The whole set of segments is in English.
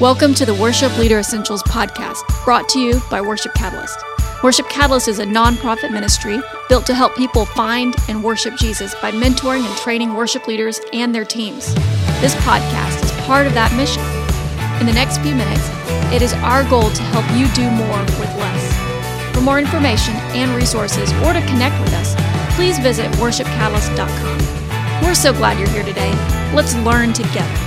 Welcome to the Worship Leader Essentials podcast, brought to you by Worship Catalyst. Worship Catalyst is a nonprofit ministry built to help people find and worship Jesus by mentoring and training worship leaders and their teams. This podcast is part of that mission. In the next few minutes, it is our goal to help you do more with less. For more information and resources or to connect with us, please visit worshipcatalyst.com. We're so glad you're here today. Let's learn together.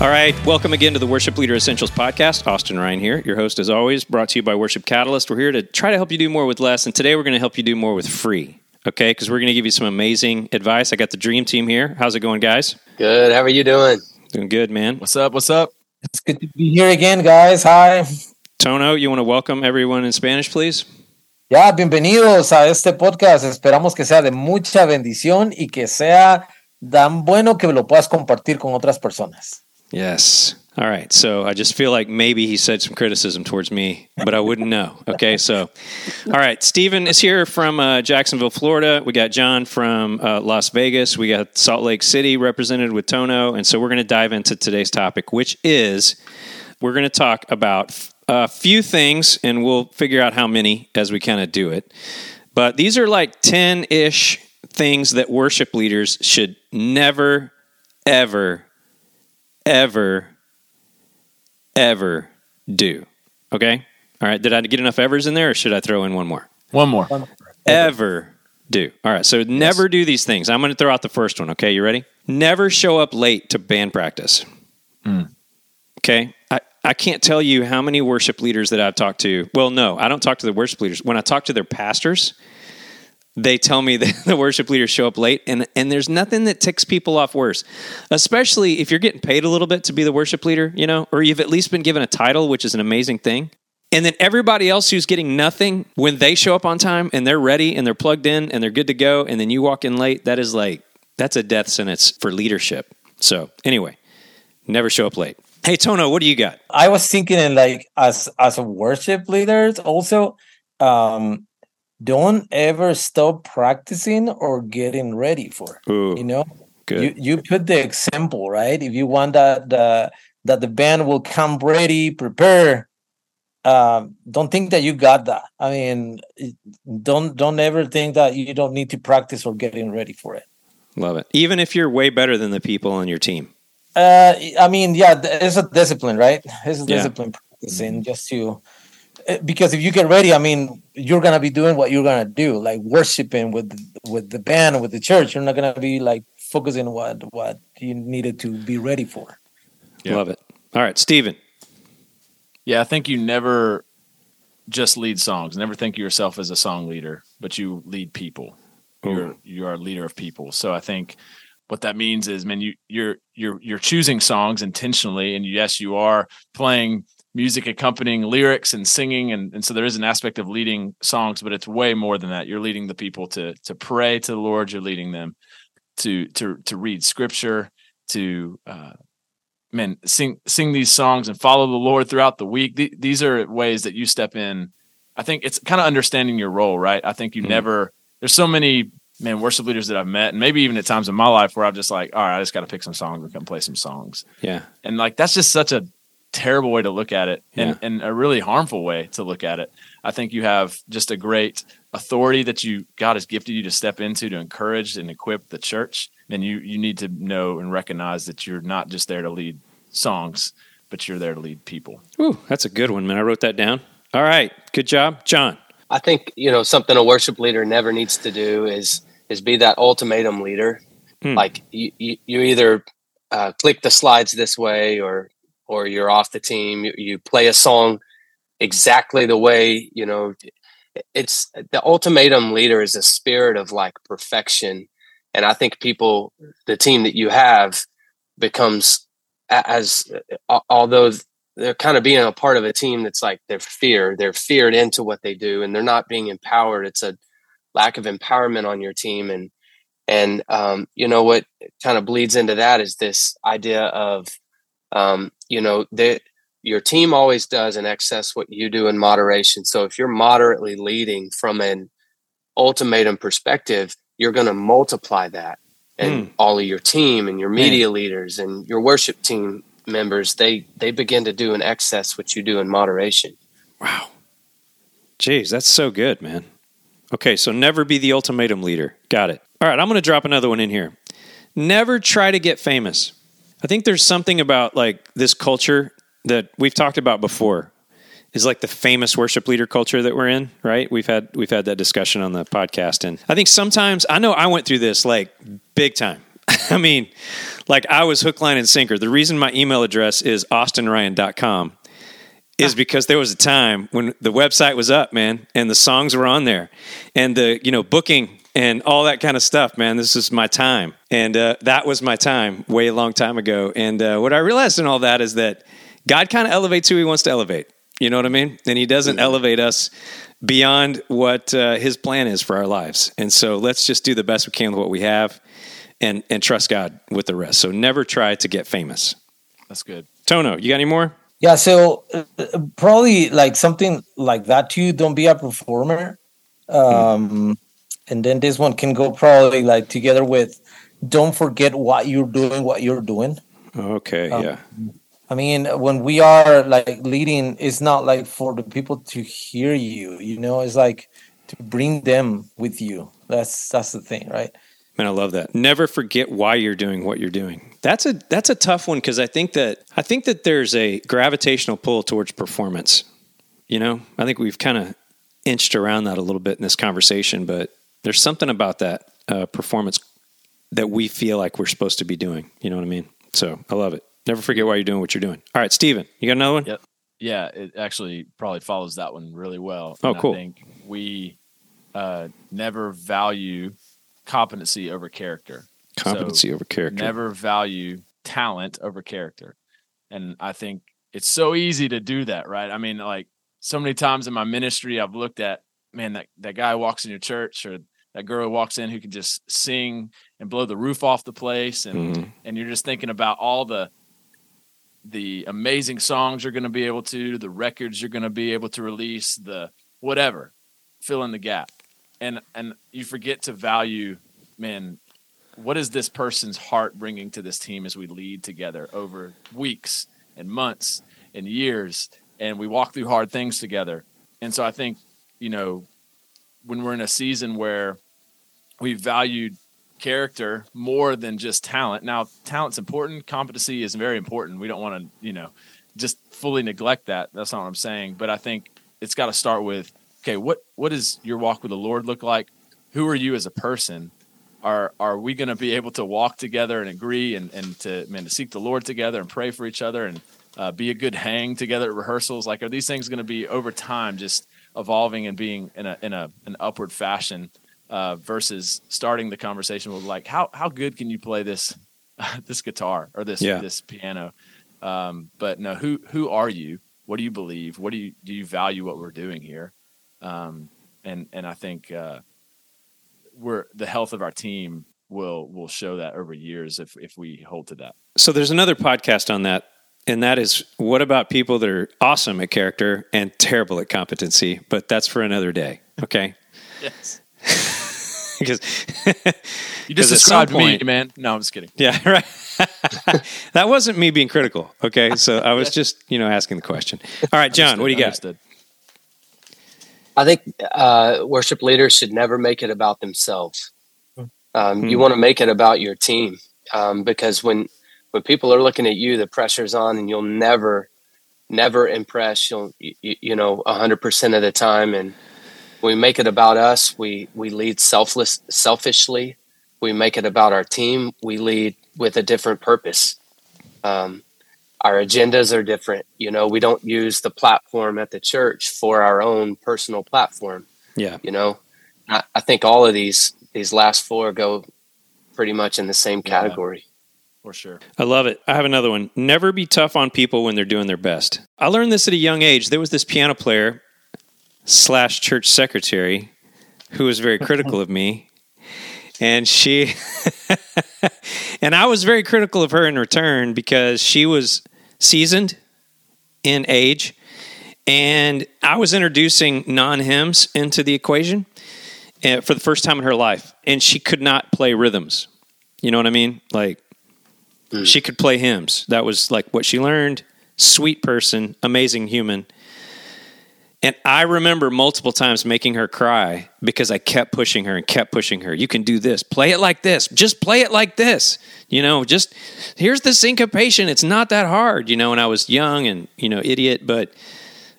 All right, welcome again to the Worship Leader Essentials podcast. Austin Ryan here, your host as always, brought to you by Worship Catalyst. We're here to try to help you do more with less, and today we're going to help you do more with free. Okay, because we're going to give you some amazing advice. I got the dream team here. How's it going, guys? Good. How are you doing? Doing good, man. What's up? What's up? It's good to be here again, guys. Hi. Tono, you want to welcome everyone in Spanish, please? Ya, bienvenidos a este podcast. Esperamos que sea de mucha bendición y que sea tan bueno que lo puedas compartir con otras personas. Yes. All right. So I just feel like maybe he said some criticism towards me, but I wouldn't know. Okay. So, all right. Stephen is here from uh, Jacksonville, Florida. We got John from uh, Las Vegas. We got Salt Lake City represented with Tono. And so we're going to dive into today's topic, which is we're going to talk about a few things and we'll figure out how many as we kind of do it. But these are like 10 ish things that worship leaders should never, ever ever, ever do. Okay? All right. Did I get enough evers in there or should I throw in one more? One more. Ever do. All right. So never do these things. I'm going to throw out the first one. Okay. You ready? Never show up late to band practice. Mm. Okay. I, I can't tell you how many worship leaders that I've talked to. Well, no, I don't talk to the worship leaders. When I talk to their pastors, they tell me that the worship leaders show up late and and there's nothing that ticks people off worse especially if you're getting paid a little bit to be the worship leader you know or you've at least been given a title which is an amazing thing. And then everybody else who's getting nothing when they show up on time and they're ready and they're plugged in and they're good to go and then you walk in late that is like that's a death sentence for leadership. So anyway never show up late. Hey tono what do you got? I was thinking like as as worship leaders also um don't ever stop practicing or getting ready for it. Ooh, you know? Good. you you put the example right? If you want that the that the band will come ready prepare um don't think that you got that. I mean don't don't ever think that you don't need to practice or getting ready for it. Love it. Even if you're way better than the people on your team. Uh i mean yeah it's a discipline right? It's a Yeah. discipline practicing just to Eh, because if you get ready i mean you're gonna be doing what you're gonna do like worshiping with with the band with the church you're not gonna be like focusing what what you needed to be ready for Yeah. love it all right steven Yeah, I think you never just lead songs. Never think of yourself as a song leader, but you lead people. You're you are a leader of people. So I think what that means is, man, you you're you're you're choosing songs intentionally, and yes, you are playing music accompanying lyrics and singing, and and so there is an aspect of leading songs, but it's way more than that. You're leading the people to to pray to the Lord. You're leading them to to to read scripture, to uh, man sing sing these songs and follow the lord throughout the week Th- these are ways that you step in i think it's kind of understanding your role right i think you Mhm. never there's so many man worship leaders that i've met and maybe even at times in my life where i'm just like all right i just got to pick some songs and come play some songs yeah and like that's just such a terrible way to look at it and, Yeah. and a really harmful way to look at it i think you have just a great authority that you god has gifted you to step into to encourage and equip the church and you you need to know and recognize that you're not just there to lead songs but you're there to lead people Ooh, that's a good one, man. I wrote that down. All right, good job, John. I think you know something a worship leader never needs to do is is be that ultimatum leader. Hmm. Like you, you, you either uh, click the slides this way, or or you're off the team. You, you play a song exactly the way you know. It's the ultimatum leader is a spirit of like perfection, and I think people, the team that you have, becomes as although they're kind of being a part of a team that's like they're feared they're feared into what they do and they're not being empowered it's a lack of empowerment on your team and and um, you know what kind of bleeds into that is this idea of um, you know that your team always does in excess what you do in moderation. So if you're moderately leading from an ultimatum perspective you're going to multiply that. And mm. all of your team and your media Man. leaders and your worship team members they they begin to do in excess what you do in moderation. Wow. Jeez that's so good man. Okay so never be the ultimatum leader. Got it. All right i'm going to drop another one in here. Never try to get famous i think there's something about like this culture that we've talked about before is like the famous worship leader culture that we're in, right? We've had we've had that discussion on the podcast and I think sometimes I know I went through this like big time. I mean, like I was hook line and sinker. The reason my email address is austinryan.com is because there was a time when the website was up, man, and the songs were on there and the, you know, booking and all that kind of stuff, man. This is my time. And uh, that was my time way a long time ago. And uh, what I realized in all that is that God kind of elevates who he wants to elevate. You know what I mean? And he doesn't mm-hmm. elevate us beyond what uh, his plan is for our lives. And so let's just do the best we can with what we have and, and trust God with the rest. So never try to get famous. That's good. Tono, you got any more? Yeah, so uh, probably like something like that too. Don't be a performer. Um, mm And then this one can go probably like together with don't forget what you're doing, what you're doing. Okay, um, yeah. I mean, when we are like leading, it's not like for the people to hear you. You know, it's like to bring them with you. That's that's the thing, right? Man, I love that. Never forget why you're doing what you're doing. That's a that's a tough one because I think that I think that there's a gravitational pull towards performance. You know, I think we've kind of inched around that a little bit in this conversation, but there's something about that uh, performance that we feel like we're supposed to be doing. You know what I mean? So I love it. Never forget why you're doing what you're doing. All right, Steven, you got another one? Yep. Yeah, it actually probably follows that one really well. Oh, cool. I think we uh, never value competency over character. Competency so over character. Never value talent over character. And I think it's so easy to do that, right? I mean, like so many times in my ministry, I've looked at, man, that, that guy walks in your church or that girl walks in who can just sing and blow the roof off the place. And, mm-hmm. and you're just thinking about all the, the amazing songs you're going to be able to, the records you're going to be able to release, the whatever, fill in the gap. And and you forget to value, man, what is this person's heart bringing to this team as we lead together over weeks and months and years and we walk through hard things together. And so I think, you know, when we're in a season where we valued character more than just talent. Now, talent's important, competency is very important. We don't want to, you know, just fully neglect that. That's not what I'm saying. But I think it's got to start with okay, what what does your walk with the Lord look like? Who are you as a person? Are are we going to be able to walk together and agree and and to man to seek the Lord together and pray for each other and uh, be a good hang together at rehearsals? Like, are these things going to be over time just evolving and being in a in a an upward fashion? uh, versus starting the conversation with like how how good can you play this this guitar or this yeah. this piano um, but no who who are you what do you believe what do you do you value what we're doing here um, and and I think uh, we're the health of our team will will show that over years if if we hold to that so there's another podcast on that and that is what about people that are awesome at character and terrible at competency but that's for another day okay yes because you just described point, me, man. No, I'm just kidding. Yeah, right. that wasn't me being critical. Okay, so I was just you know asking the question. All right, John, what do you got? Understood. I think uh, worship leaders should never make it about themselves. Um, hmm. You want to make it about your team um, because when when people are looking at you, the pressure's on, and you'll never never impress. You'll you, you know hundred percent of the time, and we make it about us. We we lead selfless selfishly. We make it about our team. We lead with a different purpose. Um, our agendas are different. You know, we don't use the platform at the church for our own personal platform. Yeah. You know, I, I think all of these these last four go pretty much in the same category. Yeah, for sure. I love it. I have another one. Never be tough on people when they're doing their best. I learned this at a young age. There was this piano player slash church secretary who was very critical of me. And she, and I was very critical of her in return because she was seasoned in age. And I was introducing non hymns into the equation eh, for the first time in her life. And she could not play rhythms. You know what I mean? Like Mm. she could play hymns. That was like what she learned. Sweet person, amazing human. And I remember multiple times making her cry because I kept pushing her and kept pushing her. You can do this. Play it like this. Just play it like this. You know, just here's the syncopation. It's not that hard, you know, and I was young and, you know, idiot, but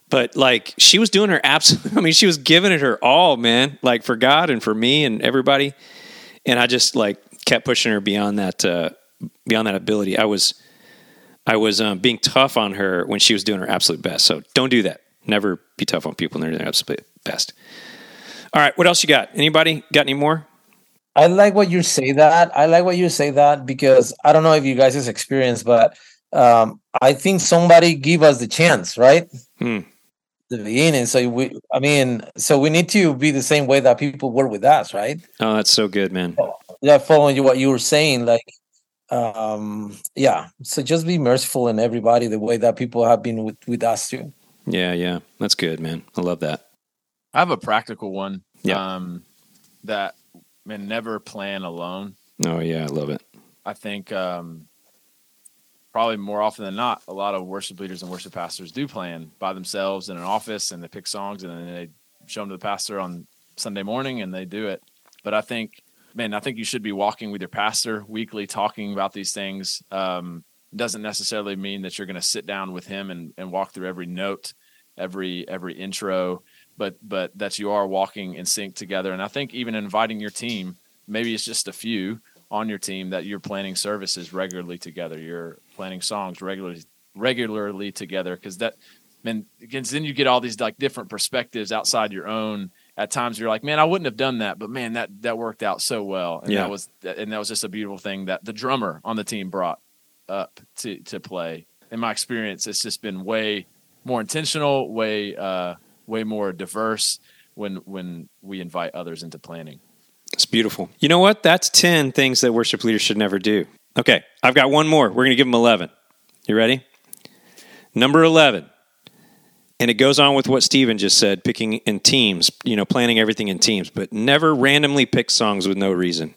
but like she was doing her absolute I mean, she was giving it her all, man, like for God and for me and everybody. And I just like kept pushing her beyond that uh beyond that ability. I was I was um, being tough on her when she was doing her absolute best. So don't do that. Never be tough on people when they're doing their absolute best. All right, what else you got? Anybody got any more? I like what you say that. I like what you say that because I don't know if you guys has experience, but um, I think somebody give us the chance, right? Hmm. The beginning. So we, I mean, so we need to be the same way that people were with us, right? Oh, that's so good, man. Yeah, following you what you were saying, like, um, yeah. So just be merciful in everybody the way that people have been with with us too. Yeah, yeah. That's good, man. I love that. I have a practical one. Yeah. Um, that man, never plan alone. Oh, yeah, I love it. I think um, probably more often than not, a lot of worship leaders and worship pastors do plan by themselves in an office and they pick songs and then they show them to the pastor on Sunday morning and they do it. But I think, man, I think you should be walking with your pastor weekly, talking about these things. Um, doesn't necessarily mean that you're going to sit down with him and, and walk through every note, every every intro, but but that you are walking in sync together. And I think even inviting your team, maybe it's just a few on your team that you're planning services regularly together. You're planning songs regularly regularly together because that man again then you get all these like different perspectives outside your own at times you're like man i wouldn't have done that but man that that worked out so well and Yeah. that was and that was just a beautiful thing that the drummer on the team brought up to to play in my experience it's just been way more intentional way uh way more diverse when when we invite others into planning It's beautiful. You know what? That's 10 things that worship leaders should never do. Okay, I've got one more. We're going to give them 11. You ready? Number 11. And it goes on with what Steven just said, picking in teams, you know, planning everything in teams, but never randomly pick songs with no reason.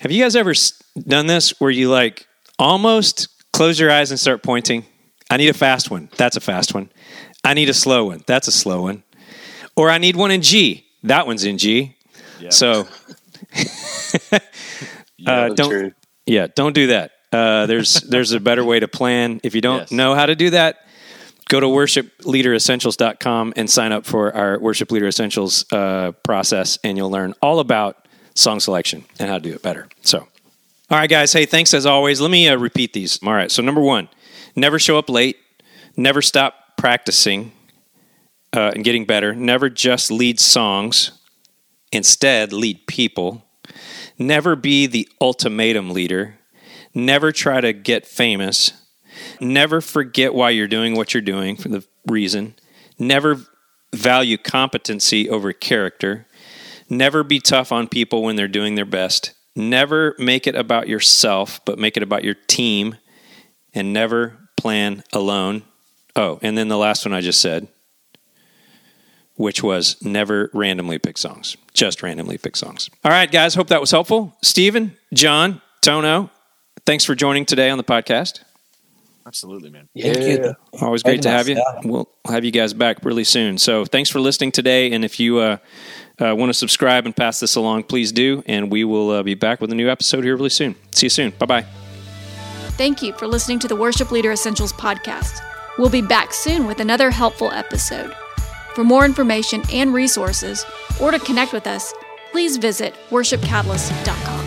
Have you guys ever done this where you like almost close your eyes and start pointing? I need a fast one. That's a fast one. I need a slow one. That's a slow one. Or I need one in G. That one's in G. yeah So, uh, don't true. yeah, don't do that. Uh, there's there's a better way to plan. If you don't Yes. know how to do that, go to worshipleaderessentials.com and sign up for our worship leader essentials uh, process, and you'll learn all about song selection and how to do it better. So, all right, guys. Hey, thanks as always. Let me uh, repeat these. All right. So, number one, never show up late. Never stop practicing uh, and getting better. Never just lead songs. Instead, lead people. Never be the ultimatum leader. Never try to get famous. Never forget why you're doing what you're doing for the reason. Never value competency over character. Never be tough on people when they're doing their best. Never make it about yourself, but make it about your team. And never plan alone. Oh, and then the last one I just said, which was never randomly pick songs, just randomly pick songs. All right, guys, hope that was helpful. Stephen, John, Tono, thanks for joining today on the podcast. Absolutely man Thank you. Always great to have you. nice, yeah. We'll have you guys back really soon. So thanks for listening today. And if you uh, uh, want to subscribe and pass this along, please do. And we will uh, be back with a new episode here really soon. See you soon. Bye bye. Thank you for listening to the Worship Leader Essentials podcast. We'll be back soon with another helpful episode. For more information and resources, or to connect with us, please visit worshipcatalyst.com.